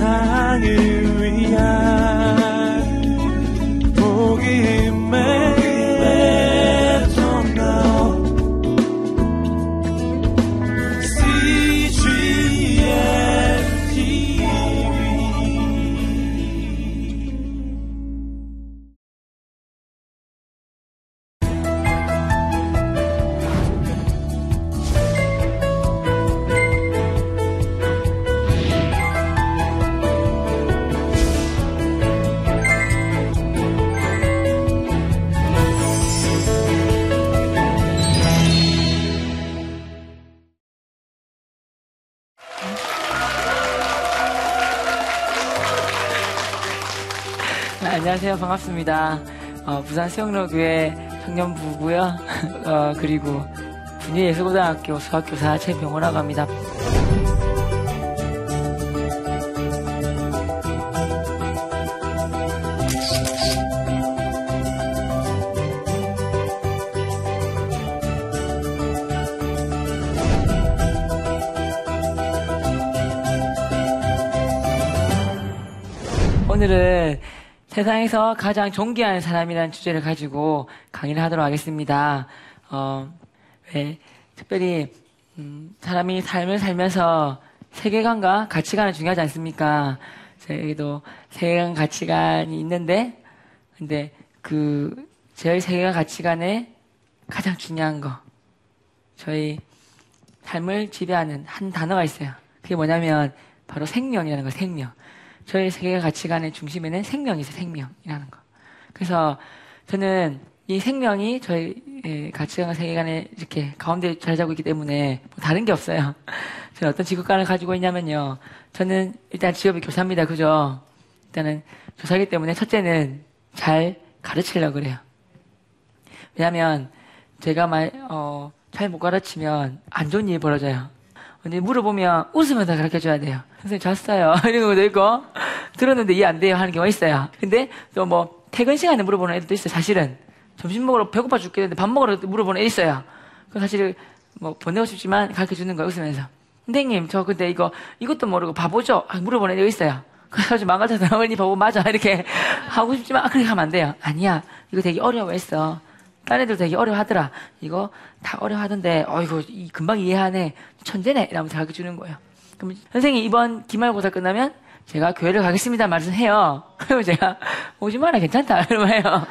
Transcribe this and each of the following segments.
세상을 반갑습니다. 어, 부산 수영로교회 청년부고요. 어, 그리고 분위예술고등학교 수학교사 최병호라고 합니다. 오늘은 세상에서 가장 존귀한 사람이라는 주제를 가지고 강의를 하도록 하겠습니다. 어, 왜, 특별히, 음, 사람이 삶을 살면서 세계관과 가치관은 중요하지 않습니까? 저희도 세계관 가치관이 있는데, 근데 그, 저희 세계관 가치관에 가장 중요한 거, 저희 삶을 지배하는 한 단어가 있어요. 그게 뭐냐면, 바로 생명이라는 거, 생명. 저희 세계 가치관의 중심에는 생명이 있어요, 생명이라는 거. 그래서 저는 이 생명이 저희 예, 가치관 세계관에 이렇게 가운데 자리 잡고 있기 때문에 뭐 다른 게 없어요. 저는 어떤 직업관을 가지고 있냐면요. 저는 일단 직업이 교사입니다. 그죠? 일단은 교사이기 때문에 첫째는 잘 가르치려고 그래요. 왜냐하면 제가 말, 어, 잘 못 가르치면 안 좋은 일이 벌어져요. 언제 물어보면 웃으면서 가르쳐 줘야 돼요. 선생님 잤어요. 이런 것도 있고 들었는데 이해 안 돼요 하는 경우가 있어요. 근데 또 뭐 퇴근 시간에 물어보는 애들도 있어요. 사실은 점심 먹으러 배고파 죽겠는데 밥 먹으러 물어보는 애 있어요. 그 사실 뭐 보내고 싶지만 가르쳐 주는 거예요. 웃으면서. 선생님 저 근데 이거 이것도 모르고 바보죠? 아, 물어보는 애가 있어요. 그래서 망가져서 어머니 바보 맞아 이렇게 하고 싶지만 아, 그렇게 하면 안 돼요. 아니야 이거 되게 어려워했어. 딴 애들 되게 어려워하더라. 이거 다 어려워하던데, 어이구, 금방 이해하네. 천재네. 이러면서 가르쳐 주는 거예요. 그럼 선생님 이번 기말고사 끝나면 제가 교회를 가겠습니다. 말씀해요. 그리고 제가 오지 마라 괜찮다. 이러면 해요.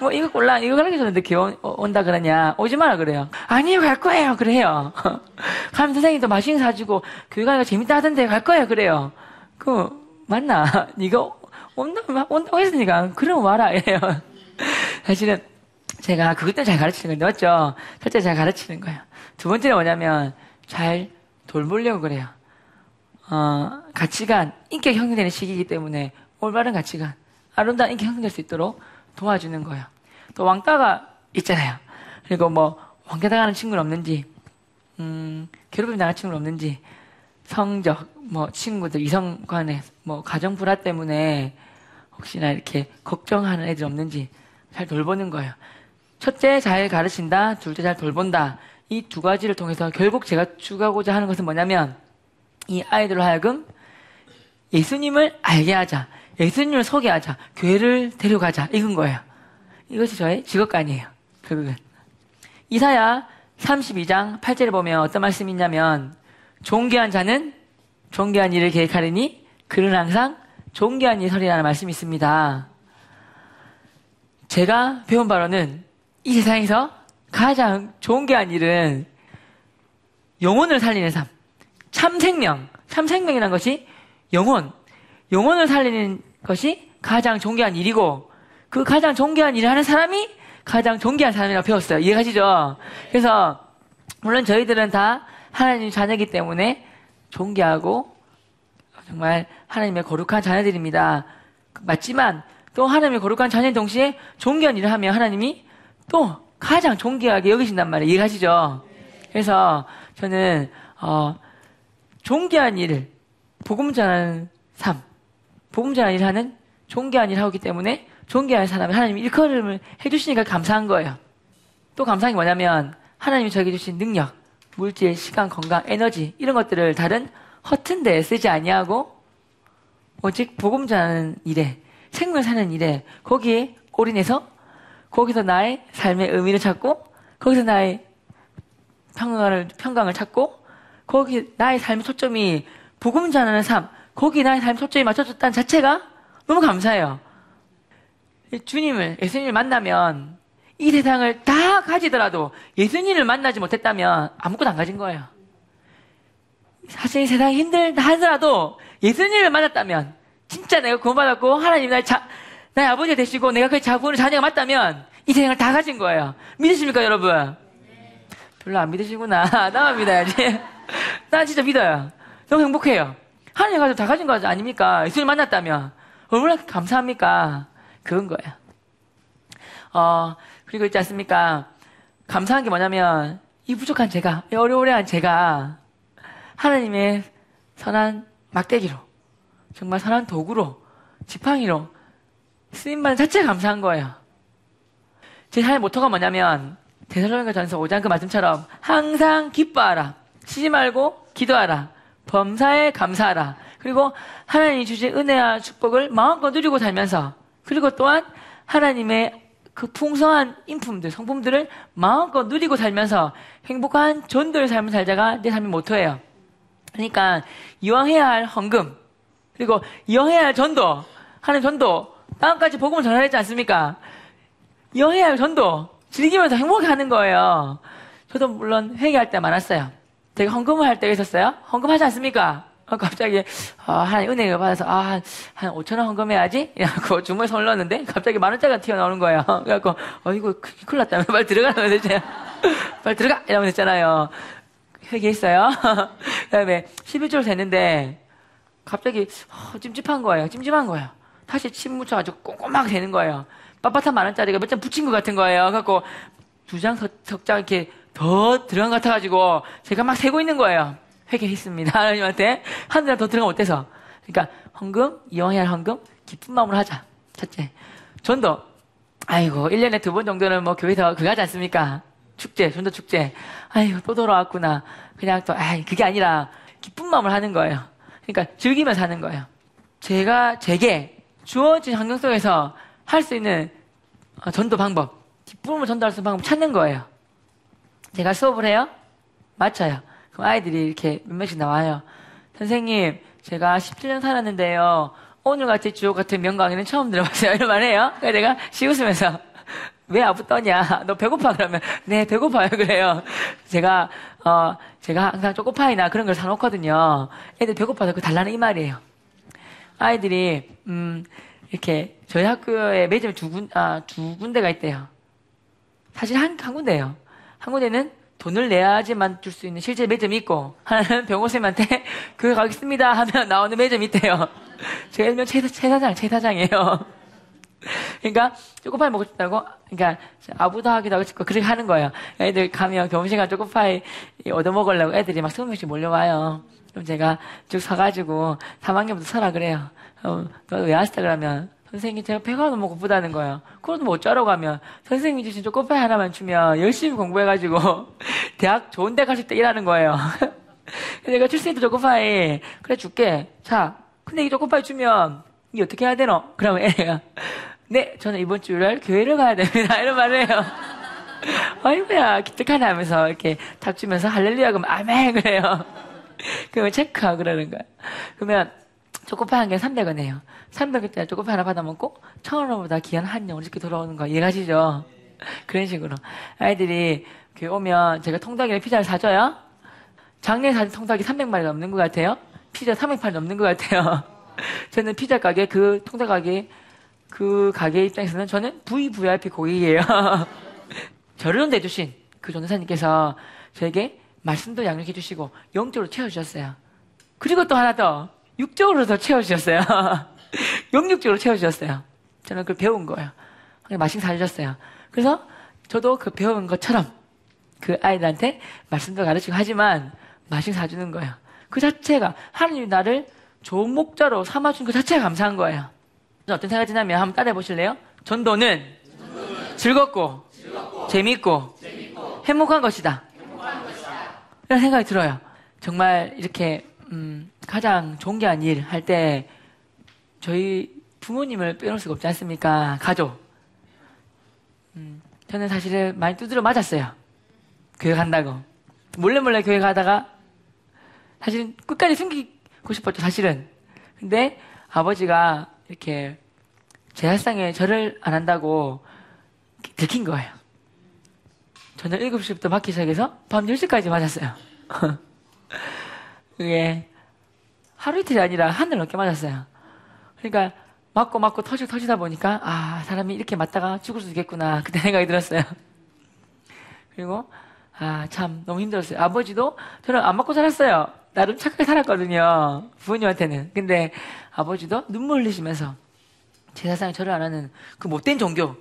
뭐 이거 골라 이거 가르쳐 줬는데 교회 온다 그러냐 오지 마라 그래요. 아니요 갈 거예요. 그래요. 가면 선생님도 맛있는 거 사주고 교회 가니까 재밌다 하던데 갈 거예요. 그래요. 그 맞나? 네가 온다 온다고 했으니까 그럼 와라 이래요. 사실은 제가 그것 때문에 잘 가르치는 건데, 맞죠? 첫째 잘 가르치는 거예요. 두 번째는 뭐냐면, 잘 돌보려고 그래요. 어, 가치관, 인격 형성되는 시기이기 때문에, 올바른 가치관, 아름다운 인격 형성될 수 있도록 도와주는 거예요. 또 왕따가 있잖아요. 그리고 뭐, 왕따 당하는 친구는 없는지, 음, 괴롭힘 당하는 친구는 없는지, 성적, 뭐, 친구들, 이성 간에, 뭐, 가정 불화 때문에, 혹시나 이렇게 걱정하는 애들 없는지 잘 돌보는 거예요. 첫째 잘 가르친다, 둘째 잘 돌본다. 이 두 가지를 통해서 결국 제가 추구하고자 하는 것은 뭐냐면 이 아이들로 하여금 예수님을 알게 하자. 예수님을 소개하자. 교회를 데려가자. 이건 거예요. 이것이 저의 직업관이에요. 결국은. 이사야 32장 8절에 보면 어떤 말씀이 있냐면 존귀한 자는 존귀한 일을 계획하리니 그는 항상 존귀한 일을 서리라는 말씀이 있습니다. 제가 배운 바로는 이 세상에서 가장 좋은 게 아니른 영혼을 살리는 삶. 참 생명. 참 생명이라는 것이 영혼. 영혼을 살리는 것이 가장 존귀한 일이고 그 가장 존귀한 일을 하는 사람이 가장 존귀한 사람이라고 배웠어요. 이해가시죠? 그래서 물론 저희들은 다 하나님 자녀이기 때문에 존귀하고 정말 하나님의 거룩한 자녀들입니다. 맞지만 또 하나님의 거룩한 자녀인 동시에 존귀한 일을 하며 하나님이 또 가장 존귀하게 여기신단 말이에요. 이해하시죠? 그래서 저는 어, 존귀한 일을 복음 전하는 삶, 복음 전하는 일을 하는 존귀한 일을 하기 때문에 존귀한 사람을 하나님이 일컬음을 해주시니까 감사한 거예요. 또 감사한 게 뭐냐면 하나님이 저에게 주신 능력, 물질, 시간, 건강, 에너지 이런 것들을 다른 허튼 데에 쓰지 아니하고 오직 복음 전하는 일에 생명 사는 일에 거기에 올인해서 거기서 나의 삶의 의미를 찾고 거기서 나의 평강을 평강을 찾고 거기 나의 삶의 초점이 복음 전하는 삶 거기 나의 삶 초점이 맞춰졌다는 자체가 너무 감사해요. 주님을 예수님을 만나면 이 세상을 다 가지더라도 예수님을 만나지 못했다면 아무것도 안 가진 거예요. 사실 세상이 힘들다 하더라도 예수님을 만났다면 진짜 내가 구원받았고 하나님 나의 자, 나의 아버지가 되시고 내가 그 자부의 자녀가 맞다면 이 세상을 다 가진 거예요. 믿으십니까 여러분? 별로 안 믿으시구나. 나만 믿어야지. 난 진짜 믿어요. 너무 행복해요. 하나님 가서 다 가진 거 아닙니까? 예수님 만났다면 얼마나 감사합니까? 그건 거예요. 어, 그리고 있지 않습니까? 감사한 게 뭐냐면, 이 부족한 제가, 이 어려오래한 제가, 하나님의 선한 막대기로, 정말 선한 도구로, 지팡이로, 쓰임받는 자체가 감사한 거예요. 제 삶의 모토가 뭐냐면, 대살로니가 전서 5장 그 말씀처럼, 항상 기뻐하라. 쉬지 말고 기도하라. 범사에 감사하라. 그리고 하나님이 주신 은혜와 축복을 마음껏 누리고 살면서, 그리고 또한 하나님의 그 풍성한 인품들, 성품들을 마음껏 누리고 살면서 행복한 전도의 삶을 살자가 내 삶의 모토예요. 그러니까 이왕 해야 할 헌금, 그리고 이왕 해야 할 전도, 하는 전도, 다음까지 복음을 되지 않습니까? 이왕 해야 할 전도, 즐기면서 행복해 하는 거예요. 저도 물론 회개할 때 많았어요. 제가 헌금을 할 때가 있었어요. 헌금 하지 않습니까? 어, 갑자기 아, 하나님 은혜를 받아서 아, 한, 한 5천 원 헌금해야지. 이래갖고 주머니 손을 넣었는데 갑자기 만 원짜리가 튀어나오는 거예요. 그래갖고 어 이거 큰일 났다. 빨리 들어가라고 했지. 빨리 들어가 이러면 됐잖아요. 회개했어요. 그 다음에 11조를 셌는데 갑자기 어, 찜찜한 거예요. 찜찜한 거예요. 다시 침 묻혀가지고 꼼꼼하게 되는 거예요. 빳빳한 만 원짜리가 몇 장 붙인 것 같은 거예요. 그래갖고 두 장, 석장 이렇게 더 들어간 것 같아가지고 제가 막 세고 있는 거예요. 회개했습니다. 하나님한테 한달더 들어가면 어때서? 그러니까 헌금, 이용해야 할 헌금, 기쁜 마음으로 하자. 첫째. 전도. 아이고, 1년에 두 번 정도는 뭐 교회에서 그거 하지 않습니까? 축제, 전도 축제. 아이고, 또 돌아왔구나. 그냥 또, 아이, 그게 아니라 기쁜 마음을 하는 거예요. 그러니까 즐기면서 하는 거예요. 제가, 제게 주어진 환경 속에서 할 수 있는 어, 전도 방법, 기쁨을 전달할 수 있는 방법 찾는 거예요. 제가 수업을 해요? 맞춰요. 그럼 아이들이 이렇게 몇 명씩 나와요. 선생님, 제가 17년 살았는데요. 오늘같이 주옥 같은 명강의는 처음 들어봤어요. 이런 말 해요. 그래서 내가 시웃으면서 왜 아부 떠냐? 너 배고파? 그러면 네 배고파요. 그래요. 제가 어 제가 항상 초코파이나 그런 걸 사놓거든요. 애들 배고파서 그 달라는 이 말이에요. 아이들이 음 이렇게 저희 학교에 매점이 두 군, 아, 두 군데가 있대요. 사실 한, 한 군데예요. 한 군데는 돈을 내야지만 줄 수 있는 실제 매점이 있고 하나는 병호쌤한테 그거 가겠습니다 하면 나오는 매점이 있대요. 제가 일명 최, 최 사장, 최 사장이에요. 그러니까 초코파이 먹고 싶다고 그러니까 아부다 하기도 하고 싶고 그렇게 하는 거예요. 애들 가면 경시간 초코파이 얻어 먹으려고 애들이 막 스무 명씩 몰려와요. 그럼 제가 쭉 사가지고 3학년부터 사라 그래요. 어, 너왜 왔어? 그러면 선생님 제가 배가 너무 고프다는 거예요. 그래도 뭐 어쩌라고 하면 선생님이 주신 초코파이 하나만 주면 열심히 공부해가지고 대학 좋은 데 가실 때 일하는 거예요. 내가 출생도 초코파이 그래 줄게. 자 근데 이 초코파이 주면 이 어떻게 해야 되노? 그러면 애가 네 저는 이번 주를 교회를 가야 됩니다. 이런 말을 해요. 아이고야 기특하네 하면서 이렇게 답 주면서 할렐루야 그러면 아멘 그래요. 그러면 체크하고 그러는 거야. 그러면 초코파이 한 개에 300원이에요. 300원짜리 초코파이 하나 받아 먹고 1000원보다 귀한 한영 이렇게 돌아오는 거 이해가시죠? 그런 식으로. 아이들이 오면 제가 통닭이랑 피자를 사줘요. 작년에 사준 통닭이 300마리 넘는 것 같아요. 피자 300판 넘는 것 같아요. 저는 피자 가게, 그 통닭 가게, 그 가게 입장에서는 저는 VVIP 고객이에요. 저를 내주신 그 전도사님께서 저에게 말씀도 양육해 주시고 영적으로 채워주셨어요. 그리고 또 하나 더 육적으로 더 채워주셨어요. 영육적으로 채워주셨어요. 저는 그걸 배운 거예요. 말씀 사주셨어요. 그래서 저도 그 배운 것처럼 그 아이들한테 말씀도 가르치고 하지만 말씀 사주는 거예요. 그 자체가 하나님이 나를 좋은 목자로 삼아준 그 자체가 감사한 거예요. 어떤 생각이 드냐면 한번 따라해 보실래요? 전도는, 전도는 즐겁고, 즐겁고 재미있고, 재미있고 행복한 것이다. 이런 생각이 들어요. 정말 이렇게 음, 가장 존귀한 일 할 때 저희 부모님을 빼놓을 수가 없지 않습니까? 가족. 음, 저는 사실은 많이 두드려 맞았어요. 교회 간다고. 몰래 몰래 교회 가다가 사실은 끝까지 숨기고 싶었죠, 사실은. 근데 아버지가 이렇게 제사상에 절을 안 한다고 들킨 거예요. 저는 7시부터 맞기 시작해서 밤 10시까지 맞았어요. 그게 하루 이틀이 아니라 한 달 넘게 맞았어요. 그러니까 맞고 맞고 터지고 터지다 보니까 아 사람이 이렇게 맞다가 죽을 수 있겠구나 그때 생각이 들었어요. 그리고 아 참 너무 힘들었어요. 아버지도 저는 안 맞고 살았어요. 나름 착하게 살았거든요. 부모님한테는. 근데 아버지도 눈물 흘리시면서 제사상에 절을 안 하는 그 못된 종교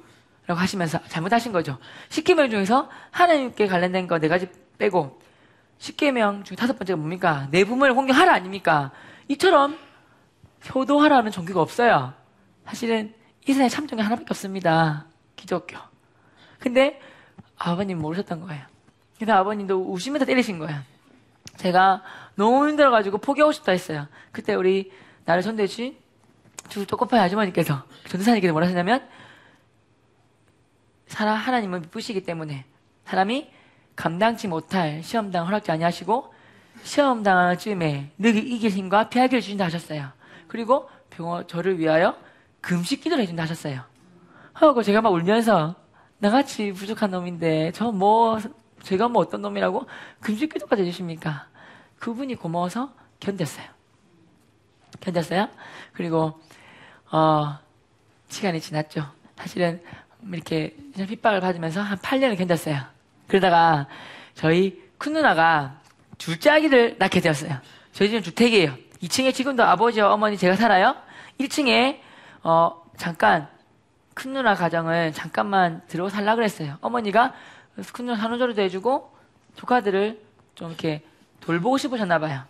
라고 하시면서 잘못하신 거죠. 십계명 중에서 하나님께 관련된 거 네 가지 빼고 십계명 중 다섯 번째가 뭡니까? 내 부모를 공경하라 아닙니까? 이처럼 효도하라는 종교가 없어요. 사실은 이 세상에 참종이 하나밖에 없습니다. 기독교. 근데 아버님 모르셨던 거예요. 그래서 아버님도 우시면서 때리신 거예요. 제가 너무 힘들어가지고 포기하고 싶다 했어요. 그때 우리 나를 손대신 주술 또꼬파의 아주머니께서 전도사님께서 뭐라 하셨냐면 사람 하나님은 미쁘시기 때문에 사람이 감당치 못할 시험당 허락지 아니하시고 시험당하는 쯤에 늘 이길 힘과 피하기를 주신다 하셨어요. 그리고 병원 저를 위하여 금식 기도를 해준다 하셨어요. 하고 제가 막 울면서 나같이 부족한 놈인데 저 뭐 제가 뭐 어떤 놈이라고 금식 기도까지 해주십니까? 그분이 고마워서 견뎠어요. 견뎠어요. 그리고 어, 시간이 지났죠. 사실은 이렇게 핍박을 받으면서 한 8년을 견뎠어요. 그러다가 저희 큰 누나가 둘째 아기를 낳게 되었어요. 저희 집은 주택이에요. 2층에 지금도 아버지와 어머니 제가 살아요. 1층에 어, 잠깐 큰 누나 가정을 잠깐만 들어오 살라 그랬어요. 어머니가 큰 누나 산후조리도 해주고 조카들을 좀 이렇게 돌보고 싶으셨나 봐요.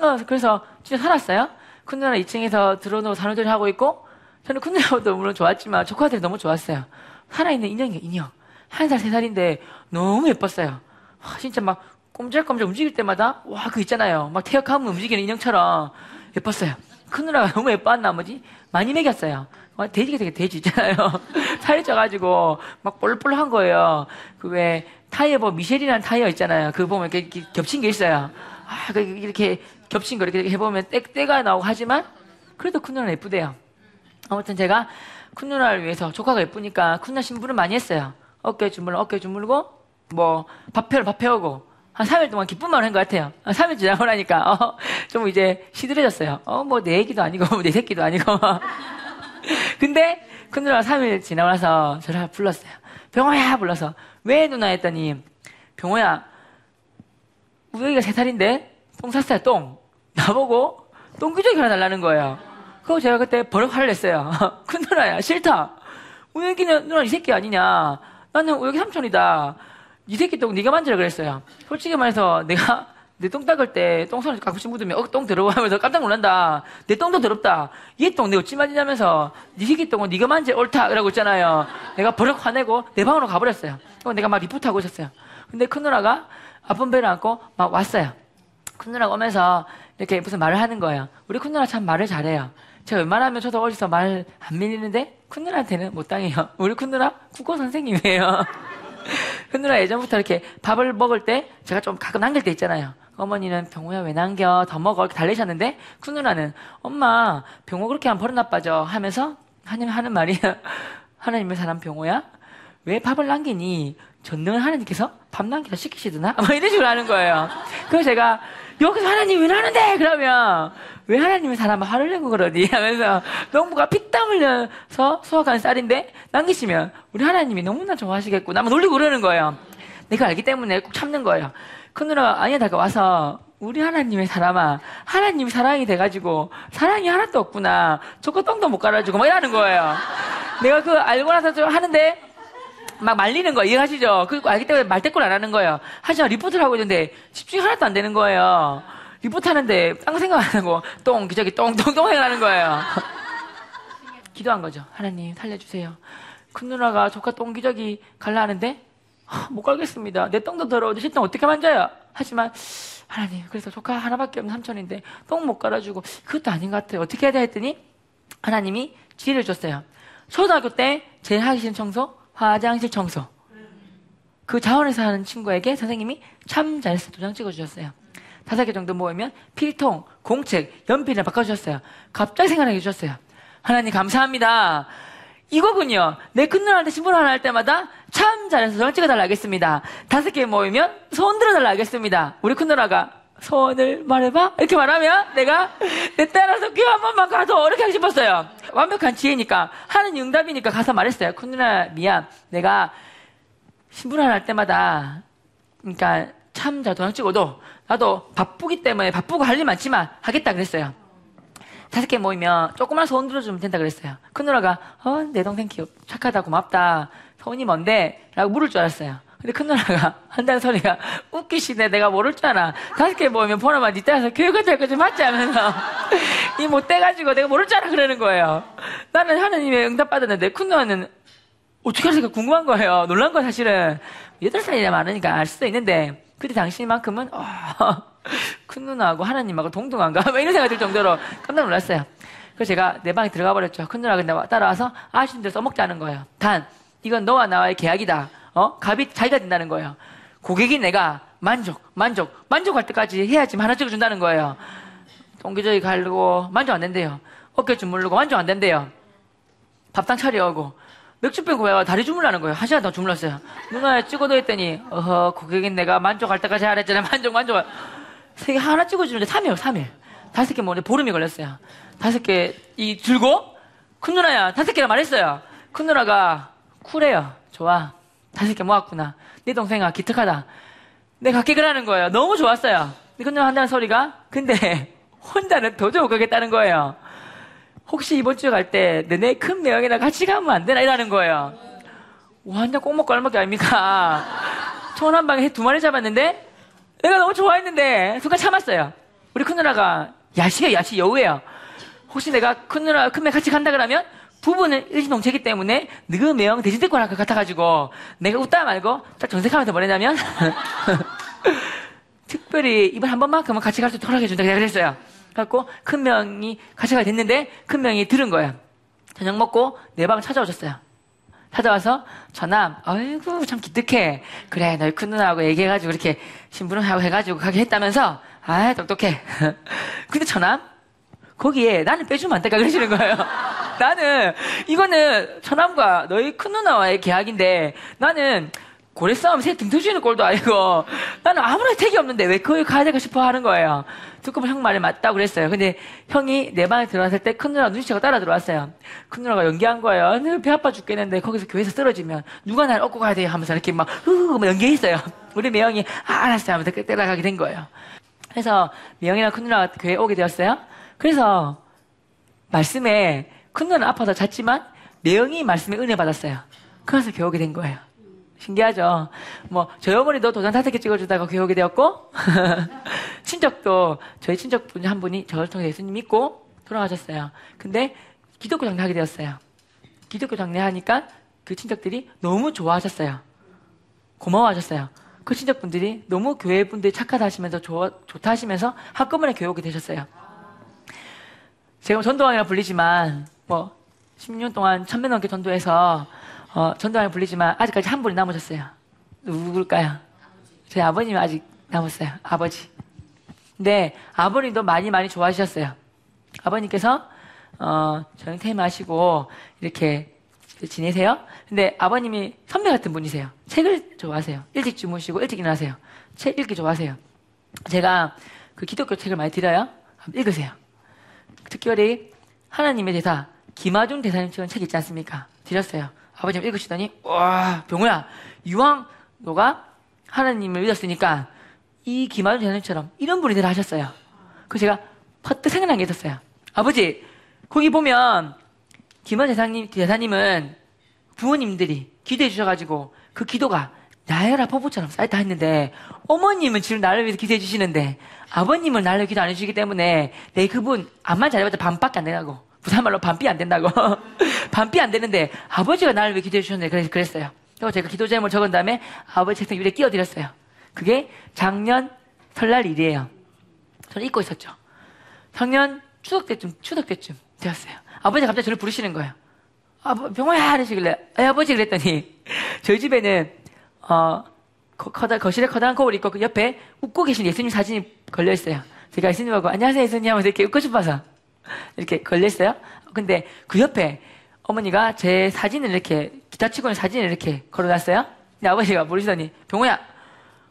어, 그래서 진짜 살았어요. 큰 누나 2층에서 들어오고 산후조리 하고 있고 저는 큰 누나도 물론 좋았지만 조카들이 너무 좋았어요. 살아있는 인형이에요, 인형. 한 살, 세 살인데 너무 예뻤어요. 와, 진짜 막 꼼짝꼼짝 움직일 때마다 와, 그 있잖아요. 막 태역하면 움직이는 인형처럼 예뻤어요. 큰 누나가 너무 예뻐한 나머지 많이 먹였어요. 돼지가 되게 돼지 있잖아요. 살이 쪄가지고 막 볼볼한 거예요. 그 왜 타이어 뭐 미셸이라는 타이어 있잖아요. 그거 보면 이렇게, 겹친 게 있어요. 아, 그 이렇게 겹친 거 이렇게 해보면 때, 때가 나오고 하지만 그래도 큰 누나는 예쁘대요. 아무튼 제가 큰 누나를 위해서 조카가 예쁘니까 큰 누나 신부를 많이 했어요. 어깨 주물러 어깨 주물고 뭐 밥 해러 밥 해오고 한 3일 동안 기쁜 말을 한것 같아요. 3일 지나고 나니까 어, 좀 이제 시들해졌어요. 어, 뭐 내 얘기도 아니고 내 새끼도 아니고 근데 큰 누나가 3일 지나고 나서 저를 불렀어요. 병호야 불러서 왜 누나 했더니 병호야 우영이가 3살인데 똥 샀어요 똥 나보고 똥기저귀 하나 달라는 거예요. 그거 제가 그때 버럭 화를 냈어요. 큰 누나야 싫다. 우영이는 누나 이 새끼 아니냐. 나는 우영이 삼촌이다. 이 새끼 똥 네가 만지라 그랬어요. 솔직히 말해서 내가 내 똥 닦을 때 똥손을 가끔씩 묻으면 어, 똥 더러워 하면서 깜짝 놀란다. 내 똥도 더럽다. 얘 똥 내가 어찌 만지냐면서 네 새끼 똥은 네가 만지 옳다. 이라고 있잖아요. 내가 버럭 화내고 내 방으로 가버렸어요. 그럼 내가 막 리포트하고 있었어요. 근데 큰 누나가 아픈 배를 안고 막 왔어요. 큰 누나가 오면서 이렇게 무슨 말을 하는 거예요. 우리 큰 누나 참 말을 잘해요. 제가 웬만하면 저도 어디서 말 안 밀리는데 큰 누나한테는 못 당해요. 우리 큰 누나 국어 선생님이에요. 큰 누나 예전부터 이렇게 밥을 먹을 때 제가 좀 가끔 남길 때 있잖아요. 어머니는 병호야 왜 남겨 더 먹어 이렇게 달래셨는데 큰 누나는 엄마 병호 그렇게 하면 버릇 나빠져 하면서 하나님 하는 말이 하나님의 사람 병호야 왜 밥을 남기니 전능을 하나님께서 밥 남기다 시키시드나 뭐 이런 식으로 하는 거예요. 그래서 제가 여기서 하나님 왜 나는데 그러면 왜 하나님의 사람을 화를 내고 그러니 하면서 농부가 피땀 흘려서 수확한 쌀인데 남기시면 우리 하나님이 너무나 좋아하시겠구나 막 놀리고 그러는 거예요. 내가 알기 때문에 꼭 참는 거예요. 큰 누나가 아니다 와서 우리 하나님의 사람아 하나님이 사랑이 돼가지고 사랑이 하나도 없구나 저거 똥도 못 깔아주고 막 이러는 거예요. 내가 그 알고 나서 좀 하는데 막 말리는 거 이해하시죠? 그리고 알기 때문에 말대꾸를 안 하는 거예요. 하지만 리포트를 하고 있는데 집중이 하나도 안 되는 거예요. 리포트 하는데 딴 생각 안 하고 똥 기저귀 똥똥똥 해가는 거예요. 기도한 거죠. 하나님 살려주세요. 큰 누나가 조카 똥 기저귀 갈라 하는데 아, 못 갈겠습니다. 내 똥도 더러운데 실똥 어떻게 만져요? 하지만 하나님 그래서 조카 하나밖에 없는 삼촌인데 똥 못 갈아주고 그것도 아닌 것 같아요. 어떻게 해야 돼 했더니 하나님이 지혜를 줬어요. 초등학교 때 제일 하기 싫은 청소, 화장실 청소. 그 자원에서 하는 친구에게 선생님이 참 잘했어 도장 찍어주셨어요. 다섯 개 정도 모으면 필통, 공책, 연필을 바꿔주셨어요. 갑자기 생각나게 해주셨어요. 하나님 감사합니다. 이거군요. 내 큰 누나한테 신분 하나 할 때마다 참 잘해서 도장 찍어달라 하겠습니다. 다섯 개 모이면 손 들어달라 하겠습니다. 우리 큰 누나가 소원을 말해봐? 이렇게 말하면 내가 내 따라서 귀한 번만 가서 이렇게 하고 싶었어요. 완벽한 지혜니까 하는 응답이니까 가서 말했어요. 큰 누나 미안. 내가 신분을 할 때마다 그러니까 참잘 도장 찍어도 나도 바쁘기 때문에 바쁘고 할 일 많지만 하겠다 그랬어요. 다섯 개 모이면 조금만 소원 들어주면 된다 그랬어요. 큰 누나가 어 내 동생 귀엽 착하다 고맙다 소원이 뭔데? 라고 물을 줄 알았어요. 근데 큰 누나가 한다는 소리가 웃기시네 내가 모를 줄 알아. 다섯 개 모이면 보나마 니 따라서 교육을 될 거지 맞지 하면서 이 못돼가지고 내가 모를 줄 알아 그러는 거예요. 나는 하나님의 응답 받았는데 큰 누나는 어떻게 할까 궁금한 거예요. 놀란 건 사실은 여덟 살이나 많으니까 알 수도 있는데 그때 당시만큼은 어, 큰 누나하고 하나님하고 동등한가 막 이런 생각이 들 정도로 깜짝 놀랐어요. 그래서 제가 내 방에 들어가 버렸죠. 큰 누나가 근데 따라와서 아쉬운 대로 써먹자는 거예요. 단 이건 너와 나와의 계약이다. 어? 값이 자기가 된다는 거예요. 고객이 내가 만족, 만족, 만족할 때까지 해야지만 하나 찍어준다는 거예요. 동기저기 가르고 만족 안 된대요. 어깨 주물르고 만족 안 된대요. 밥상 차려오고 맥주병 구매가 다리 주물라는 거예요. 한 시간 더 주물렀어요. 누나에 찍어도 했더니 어허 고객인 내가 만족할 때까지 하랬잖아. 만족 만족. 세 개 하나 찍어주는데 3일 3일. 다섯 개 모는데 보름이 걸렸어요. 다섯 개 이 들고 큰 누나야 다섯 개라 말했어요. 큰 누나가 쿨해요. 좋아. 다섯 개 모았구나. 네 동생아 기특하다. 내가 갖게 그라는 거예요. 너무 좋았어요. 근데 큰 누나 한다는 소리가 근데 혼자는 도저히 못 가겠다는 거예요. 혹시 이번 주에 갈때 너네 큰 매형이랑 같이 가면 안 되나 이라는 거예요. 완전 꼭 먹고 알먹기 아닙니까? 총한 방에 두 마리 잡았는데 내가 너무 좋아했는데 순간 참았어요. 우리 큰 누나가 야시가 야시 여우예요. 혹시 내가 큰 누나 큰매 같이 간다 그러면 부부는 일시동체이기 때문에 너그 매형 대신 데리고 갈것 같아가지고 내가 웃다 말고 딱 정색하면서 뭐랬냐면 특별히 이번 한 번만큼은 같이 갈 수 있도록 허락해준다 그랬어요. 그래갖고 큰 명이 같이 가야 됐는데 큰 명이 들은 거예요. 저녁 먹고 내 방 찾아오셨어요. 찾아와서 전남 아이고 참 기특해. 그래 너희 큰 누나하고 얘기해가지고 이렇게 신부름하고 해가지고 가게 했다면서 아 똑똑해. 근데 전남 거기에 나는 빼주면 안 될까 그러시는 거예요. 나는 이거는 처남과 너희 큰 누나와의 계약인데 나는 고래 싸움 새 등터지는 꼴도 아니고 나는 아무런 혜택이 없는데 왜 거기 가야 되고 싶어 하는 거예요. 듣고 보면 형 말이 맞다고 그랬어요. 근데 형이 내 방에 들어왔을 때 큰 누나 눈치채고 따라 들어왔어요. 큰 누나가 연기한 거예요. 늘배 아파 죽겠는데 거기서 교회에서 쓰러지면 누가 날 업고 가야 돼 하면서 이렇게 막 흐흐 연기했어요. 우리 매형이 아, 알았어요 하면서 따라가게 된 거예요. 그래서 매형이랑 큰 누나가 교회에 오게 되었어요. 그래서 말씀에 큰 누나는 아파서 잤지만 매형이 말씀에 은혜 받았어요. 그래서 교회 오게 된 거예요. 신기하죠? 뭐, 저희 어머니도 다섯 개 찍어주다가 교회 오게 되었고, 친척도, 저희 친척분 한 분이 저를 통해 예수님 믿고 돌아가셨어요. 근데 기독교 장례하게 되었어요. 기독교 장례하니까 그 친척들이 너무 좋아하셨어요. 고마워하셨어요. 그 친척분들이 너무 교회 분들이 착하다 하시면서 좋아, 좋다 하시면서 한꺼번에 오게 되셨어요. 제가 전도왕이라 불리지만, 뭐, 10년 동안 천배 넘게 전도해서 어, 전도왕을 불리지만 아직까지 한 분이 남으셨어요. 누굴까요? 저희 아버님이 아직 남았어요. 아버지. 근데 아버님도 많이 많이 좋아하셨어요. 아버님께서 어, 정퇴하시고 이렇게 지내세요. 근데 아버님이 선배 같은 분이세요. 책을 좋아하세요. 일찍 주무시고 일찍 일어나세요. 책 읽기 좋아하세요. 제가 그 기독교 책을 많이 드려요. 읽으세요. 특별히 하나님의 대사 김아중 대사님 책은 책 있지 않습니까? 드렸어요. 아버님 읽으시더니 와 병우야 이왕 너가 하나님을 믿었으니까 이 김아준 대사님처럼 이런 분이 되라 하셨어요. 그래서 제가 퍼뜩 생각난 게 있었어요. 아버지 거기 보면 김아준 대사님, 대사님은 부모님들이 기도해 주셔가지고 그 기도가 나야라 포부처럼 쌓였다 했는데 어머님은 지금 나를 위해서 기도해 주시는데 아버님은 나를 기도 안 해주시기 때문에 내 그분 암만 잘해봤자 반밖에 안 되라고 부산말로 반비 안 된다고. 반비 안 되는데 아버지가 나를 왜 기도해 주셨는데 그래서 그랬어요. 그래서 제가 기도 제목을 적은 다음에 아버지 책상 위에 끼워드렸어요. 그게 작년 설날 일이에요. 저는 잊고 있었죠. 작년 추석 때쯤, 추석 때쯤 되었어요. 아버지가 갑자기 저를 부르시는 거예요. 아, 병호야! 이러시길래, 아, 아버지 그랬더니, 저희 집에는, 어, 거, 커다, 거실에 커다란 거울 있고 그 옆에 웃고 계신 예수님 사진이 걸려 있어요. 제가 예수님하고 안녕하세요 예수님 하면서 이렇게 웃고 싶어서 이렇게 걸려 있어요. 근데 그 옆에 어머니가 제 사진을 이렇게 기타 치고 있는 사진을 이렇게 걸어놨어요. 근데 아버지가 모르시더니 병호야,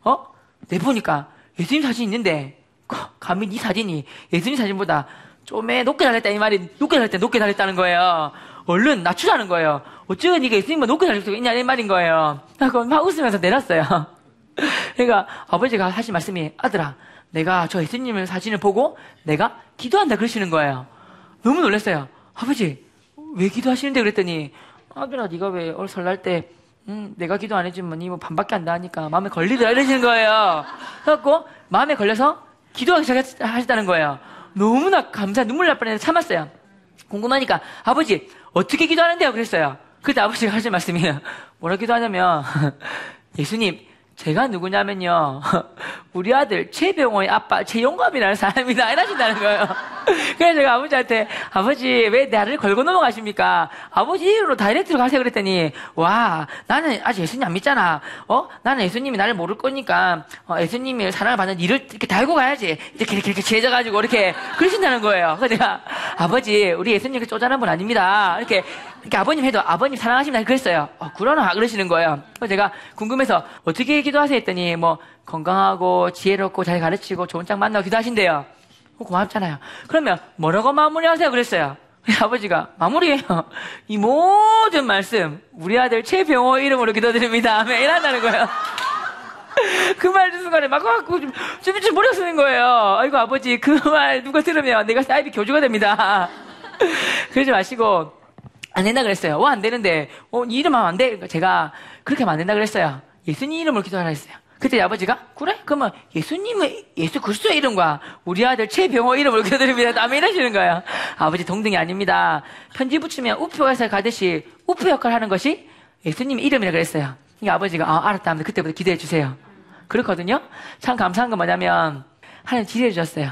어? 내 보니까 예수님 사진 있는데 감히 네 사진이 예수님 사진보다 좀에 높게 달렸다 이 말이 높게 달렸다 높게 달렸다는 거예요. 얼른 낮추자는 거예요. 어쩌면 이게 예수님만 높게 달릴 수 있냐 이 말인 거예요. 그래서 막 웃으면서 내렸어요. 그러니까 아버지가 하신 말씀이 아들아 내가 저 예수님의 사진을 보고 내가 기도한다 그러시는 거예요. 너무 놀랐어요. 아버지 왜 기도하시는데 그랬더니 아들아 네가 왜 오늘 설날 때 음, 내가 기도 안 해주면 니뭐 반밖에 안 나니까 마음에 걸리더라 이러시는 거예요. 그래갖고 마음에 걸려서 기도하기 시작하셨다는 거예요. 너무나 감사 눈물 날 뻔했는데 참았어요. 궁금하니까 아버지 어떻게 기도하는데요? 그랬어요. 그때 아버지가 하신 말씀이에요. 뭐라 기도하냐면 예수님 제가 누구냐면요. 우리 아들 최병호의 아빠 최용감이라는 사람이다. 이러신다는 거예요. 그래서 제가 아버지한테 아버지 왜 나를 걸고 넘어가십니까? 아버지 이름으로 다이렉트로 가세요 그랬더니 와 나는 아직 예수님 안 믿잖아. 어 나는 예수님이 나를 모를 거니까 어, 예수님이 사랑을 받는 일을 이렇게 달고 가야지. 이렇게 이렇게 이렇게 제져가지고 이렇게 그러신다는 거예요. 그래서 제가 아버지 우리 예수님 그 쪼잔한 분 아닙니다. 이렇게 이렇게 아버님 해도 아버님 사랑하십니다. 그랬어요. 어, 그러나 그러시는 거예요. 그래서 제가 궁금해서 어떻게 기도하세요 했더니 뭐 건강하고 지혜롭고 잘 가르치고 좋은 짝 만나고 기도하신대요. 어, 고맙잖아요. 그러면 뭐라고 마무리하세요? 그랬어요. 아버지가 마무리해요. 이 모든 말씀 우리 아들 최병호 이름으로 기도드립니다. 이란다는 거예요. 그 말 순간에 막 갖고 좀, 좀, 좀 머리가 쓰는 거예요. 아이고 아버지 그 말 누가 들으면 내가 사이비 교주가 됩니다. 그러지 마시고 안 된다 그랬어요. 와, 안 되는데, 어, 니 이름 하면 안 돼? 그러니까 제가 그렇게 하면 안 된다 그랬어요. 예수님 이름으로 기도하라 했어요. 그때 아버지가, 그래? 그러면 예수님의, 예수 그리스도의 이름과 우리 아들 최병호 이름으로 기도드립니다. 남이 이러시는 거예요. 아버지 동등이 아닙니다. 편지 붙이면 우표에서 가듯이 우표 역할을 하는 것이 예수님 이름이라 그랬어요. 그러니까 아버지가, 아, 알았다 하면 그때부터 기도해 주세요. 그렇거든요? 참 감사한 건 뭐냐면, 하나님 지혜해 주셨어요.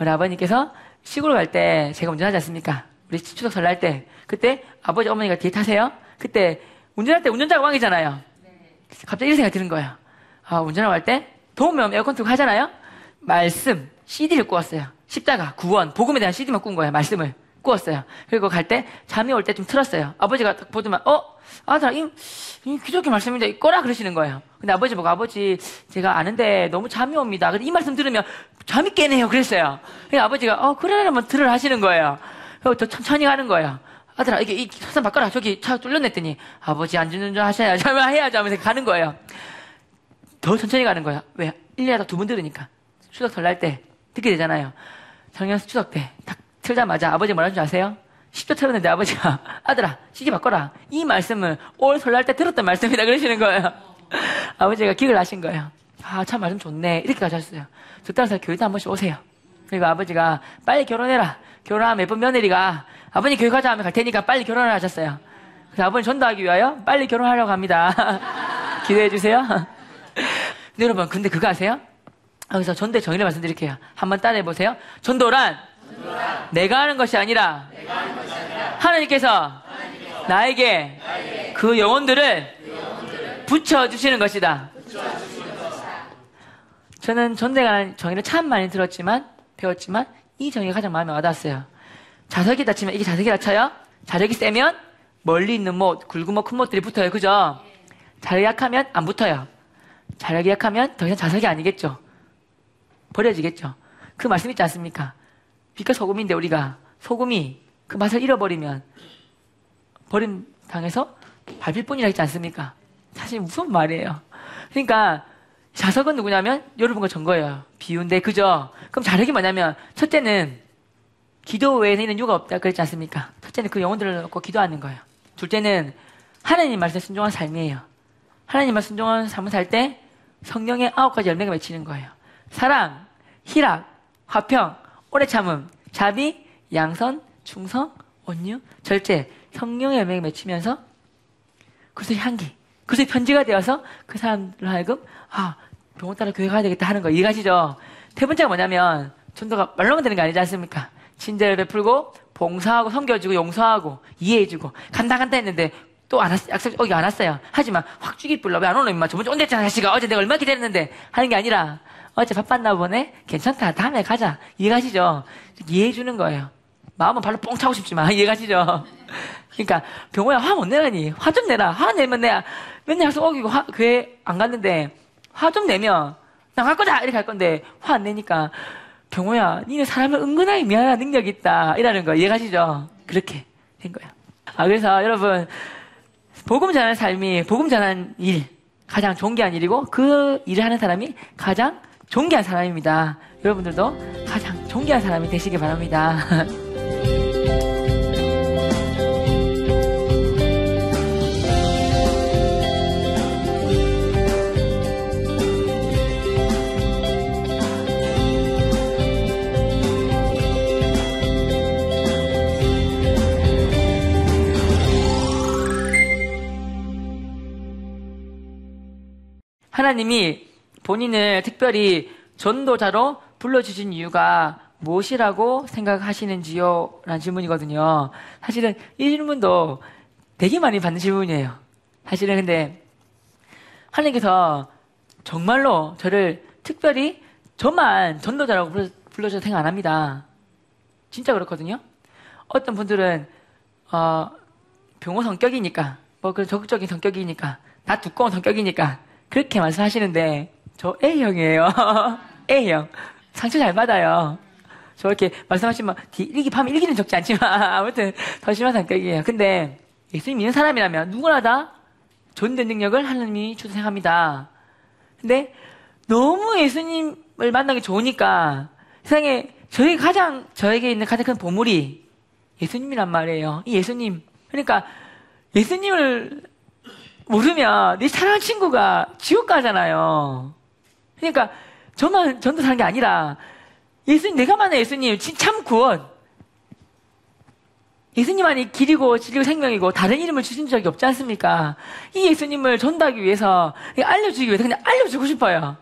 우리 아버님께서 시골 갈 때 제가 운전하지 않습니까? 우리 추석 설날 때. 그때 아버지 어머니가 뒤에 타세요. 그때 운전할 때 운전자가 왕이잖아요. 갑자기 이런 생각이 드는 거예요. 아, 운전하고 할때 더우면 에어컨 틀고 하잖아요. 말씀, CD를 꾸었어요. 십자가, 구원, 복음에 대한 CD만 꾼 거예요. 말씀을 꾸었어요. 그리고 갈 때 잠이 올 때 좀 틀었어요. 아버지가 딱 보더만 어? 아들아, 이, 이 기독교 말씀인데 꺼라 그러시는 거예요. 근데 아버지 보고 아버지 제가 아는데 너무 잠이 옵니다. 근데 이 말씀 들으면 잠이 깨네요. 그랬어요. 그래서 아버지가 어 그래 한번 들으라 하시는 거예요. 더 천천히 가는 거예요. 아들아, 이게, 이 선산 바꿔라. 저기 차 뚫렸냈더니, 아버지 안전운전 하셔야지. 해야지 하면서 가는 거예요. 더 천천히 가는 거예요. 왜? 1년에 딱두번 들으니까. 추석 설날 때 듣게 되잖아요. 작년 추석 때 딱 틀자마자 아버지 뭐라 줄 아세요? 10초 틀었는데 아버지가, 아들아, CD 바꿔라. 이 말씀은 올 설날 때 들었던 말씀이다. 그러시는 거예요. 아버지가 기을 하신 거예요. 아, 참 말씀 좋네. 이렇게 가셨어요. 적당해서 교회도 한 번씩 오세요. 그리고 아버지가 빨리 결혼해라. 결혼하면 예쁜 며느리가 아버님 교회 가자 하면 갈 테니까 빨리 결혼을 하셨어요. 그래서 아버님 전도하기 위하여 빨리 결혼하려고 합니다. 기대해 주세요. 근데 여러분, 근데 그거 아세요? 여기서 전도의 정의를 말씀드릴게요. 한번 따라해 보세요. 전도란, 전도란 내가 하는 것이 아니라, 하는 것이 아니라 하나님께서, 하나님께서 나에게, 나에게 그 영혼들을, 그 영혼들을 붙여주시는 것이다. 것이다. 저는 전도에 관한 정의를 참 많이 들었지만, 배웠지만, 이 정의가 가장 마음에 와닿았어요. 자석이 다 치면 이게 자석이 다 쳐요? 자력이 세면 멀리 있는 못, 굵은 못, 큰 못들이 붙어요. 그죠? 자력이 약하면 안 붙어요. 자력이 약하면 더 이상 자석이 아니겠죠. 버려지겠죠. 그 말씀 있지 않습니까? 빛과 소금인데 우리가 소금이 그 맛을 잃어버리면 버림 당해서 밟힐 뿐이라 했지 않습니까? 사실 무슨 말이에요. 그러니까 자석은 누구냐면 여러분과 전 거예요. 비운데 그죠? 그럼 자력이 뭐냐면 첫째는 기도 외에는 있는 이유가 없다 그랬지 않습니까? 첫째는 그 영혼들을 놓고 기도하는 거예요. 둘째는 하나님 말씀에 순종한 삶이에요. 하나님 말씀 순종한 삶을 살 때 성령의 아홉 가지 열매가 맺히는 거예요. 사랑, 희락, 화평, 오래 참음, 자비, 양선, 충성, 온유, 절제, 성령의 열매가 맺히면서 그것의 향기, 그것의 편지가 되어서 그 사람들 하여금 아 병원 따라 교회 가야 되겠다 하는 거 이해가시죠? 세 번째가 뭐냐면 전도가 말로만 되는 게 아니지 않습니까? 친절을 베풀고 봉사하고 섬겨주고 용서하고 이해해주고 간다 간다 했는데 또 안 왔, 약속 오기 안 왔어요. 하지만 확 죽이 불러. 왜 안 오노, 임마. 저번 주에 온댔잖아, 자식아. 어제 내가 얼마나 기다렸는데. 하는 게 아니라, 어제 바빴나 보네? 괜찮다. 다음에 가자. 이해가시죠? 이해해주는 거예요. 마음은 발로 뻥 차고 싶지만, 이해가시죠? 그러니까, 병호야, 화 못 내라니. 화 좀 내라. 화 내면 내가 맨날 약속 어기고 화, 교회 안 갔는데, 화 좀 내면, 나갈 거다! 이렇게 할 건데, 화 안 내니까, 병호야, 니는 사람을 은근하게 미안한 능력이 있다. 이라는 거 이해가시죠? 그렇게 된 거예요. 아, 그래서 여러분, 복음 전하는 삶이 복음 전하는 일 가장 존귀한 일이고 그 일을 하는 사람이 가장 존귀한 사람입니다. 여러분들도 가장 존귀한 사람이 되시기 바랍니다. 하나님이 본인을 특별히 전도자로 불러주신 이유가 무엇이라고 생각하시는지요? 라는 질문이거든요. 사실은 이 질문도 되게 많이 받는 질문이에요. 사실은 근데 하나님께서 정말로 저를 특별히 저만 전도자라고 불러, 불러주셔서 생각 안 합니다. 진짜 그렇거든요. 어떤 분들은 어, 병호 성격이니까 뭐 그런 적극적인 성격이니까 나 두꺼운 성격이니까 그렇게 말씀하시는데 저 A형이에요. A형. 상처 잘 받아요. 저 이렇게 말씀하시면 일기 파면 일기는 적지 않지만 아무튼 더 심한 성격이에요. 근데 예수님 믿는 사람이라면 누구나 다 존된 능력을 하나님이 주도 생각합니다. 근데 너무 예수님을 만나기 좋으니까 세상에 저희 가장 저에게 있는 가장 큰 보물이 예수님이란 말이에요. 이 예수님. 그러니까 예수님을 모르면 네 사랑하는 친구가 지옥 가잖아요. 그러니까 저만 전도 사는 게 아니라 예수님 내가 만난 예수님 참 구원. 예수님만이 길이고 진리고 생명이고 다른 이름을 주신 적이 없지 않습니까? 이 예수님을 전도하기 위해서 알려주기 위해서 그냥 알려주고 싶어요.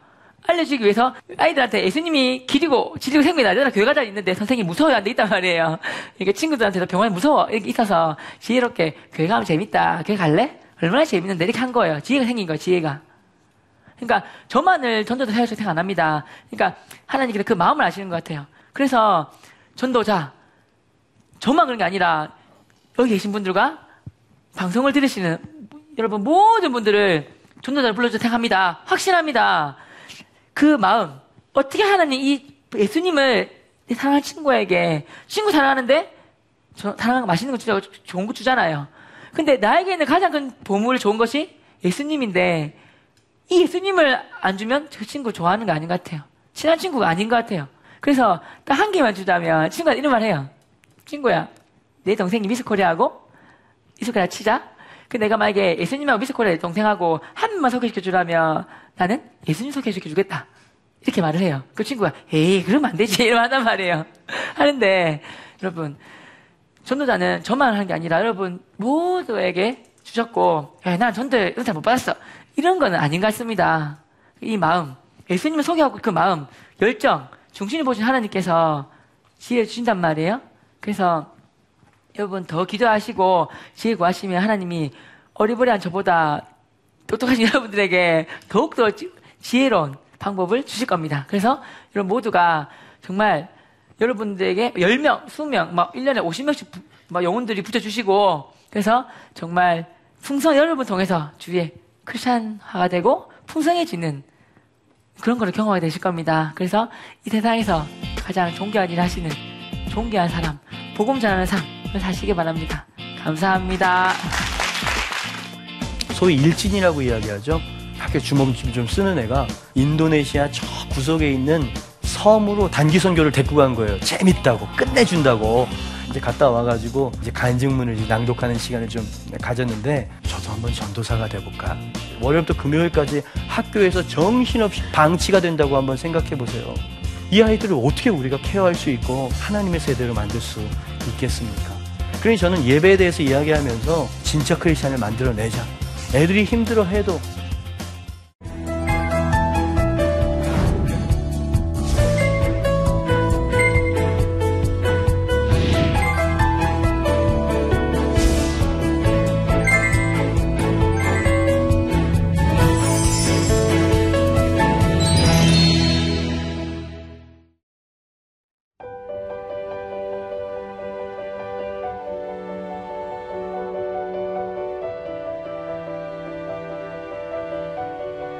알려주기 위해서 아이들한테 예수님이 길이고 진리고 생명이다. 내가 교회 가자 있는데 선생님이 무서워야 돼 있단 말이에요. 이게 친구들한테도 병원에 무서워 이렇게 있어서 지혜롭게 교회 가면 재밌다. 교회 갈래? 얼마나 재밌는데 이렇게 한 거예요. 지혜가 생긴 거예요, 지혜가. 그러니까 저만을 전도자 해야지 생각 안 합니다. 그러니까 하나님께서 그 마음을 아시는 것 같아요. 그래서 전도자, 저만 그런 게 아니라 여기 계신 분들과 방송을 들으시는 여러분 모든 분들을 전도자를 불러주셔서 생각합니다. 확신합니다. 그 마음, 어떻게 하나님 이 예수님을 사랑하는 친구에게 친구 사랑하는데 저거 맛있는 거 주자고 좋은 거 주잖아요. 근데 나에게는 가장 큰 보물 좋은 것이 예수님인데 이 예수님을 안 주면 그 친구 좋아하는 거 아닌 것 같아요. 친한 친구가 아닌 것 같아요. 그래서 딱 한 개만 주자면 친구가 이런 말 해요. 친구야, 내 동생이 미스코리아하고 미스코리아 치자. 그 내가 만약에 예수님하고 미스코리아 동생하고 한 번만 소개시켜 주라면 나는 예수님 소개시켜 주겠다. 이렇게 말을 해요. 그 친구가 에이 그러면 안 되지 이러면 한단 말이에요. 하는데 여러분 전도자는 저만 하는 게 아니라 여러분 모두에게 주셨고, 야, 난 전도에 은사 못 받았어. 이런 거는 아닌 것 같습니다. 이 마음, 예수님을 소개하고 그 마음, 열정, 중심을 보신 하나님께서 지혜 주신단 말이에요. 그래서 여러분 더 기도하시고 지혜 구하시면 하나님이 어리버리한 저보다 똑똑하신 여러분들에게 더욱더 지혜로운 방법을 주실 겁니다. 그래서 여러분 모두가 정말 여러분들에게 10명, 20명, 막 1년에 50명씩 막 영혼들이 붙여주시고, 그래서 정말 풍성, 여러분 통해서 주위에 크리스찬화가 되고 풍성해지는 그런 거를 경험하게 되실 겁니다. 그래서 이 세상에서 가장 존귀한 일 하시는 존귀한 사람, 복음 전하는 삶을 사시기 바랍니다. 감사합니다. 소위 일진이라고 이야기하죠. 학교 주먹좀 좀 쓰는 애가 인도네시아 저 구석에 있는 섬으로 단기 선교를 데리고 간 거예요. 재밌다고 끝내준다고 이제 갔다 와가지고 이제 간증문을 이제 낭독하는 시간을 좀 가졌는데 저도 한번 전도사가 돼볼까. 월요일부터 금요일까지 학교에서 정신없이 방치가 된다고 한번 생각해 보세요. 이 아이들을 어떻게 우리가 케어할 수 있고 하나님의 세대로 만들 수 있겠습니까? 그러니 저는 예배에 대해서 이야기하면서 진짜 크리스찬을 만들어내자. 애들이 힘들어해도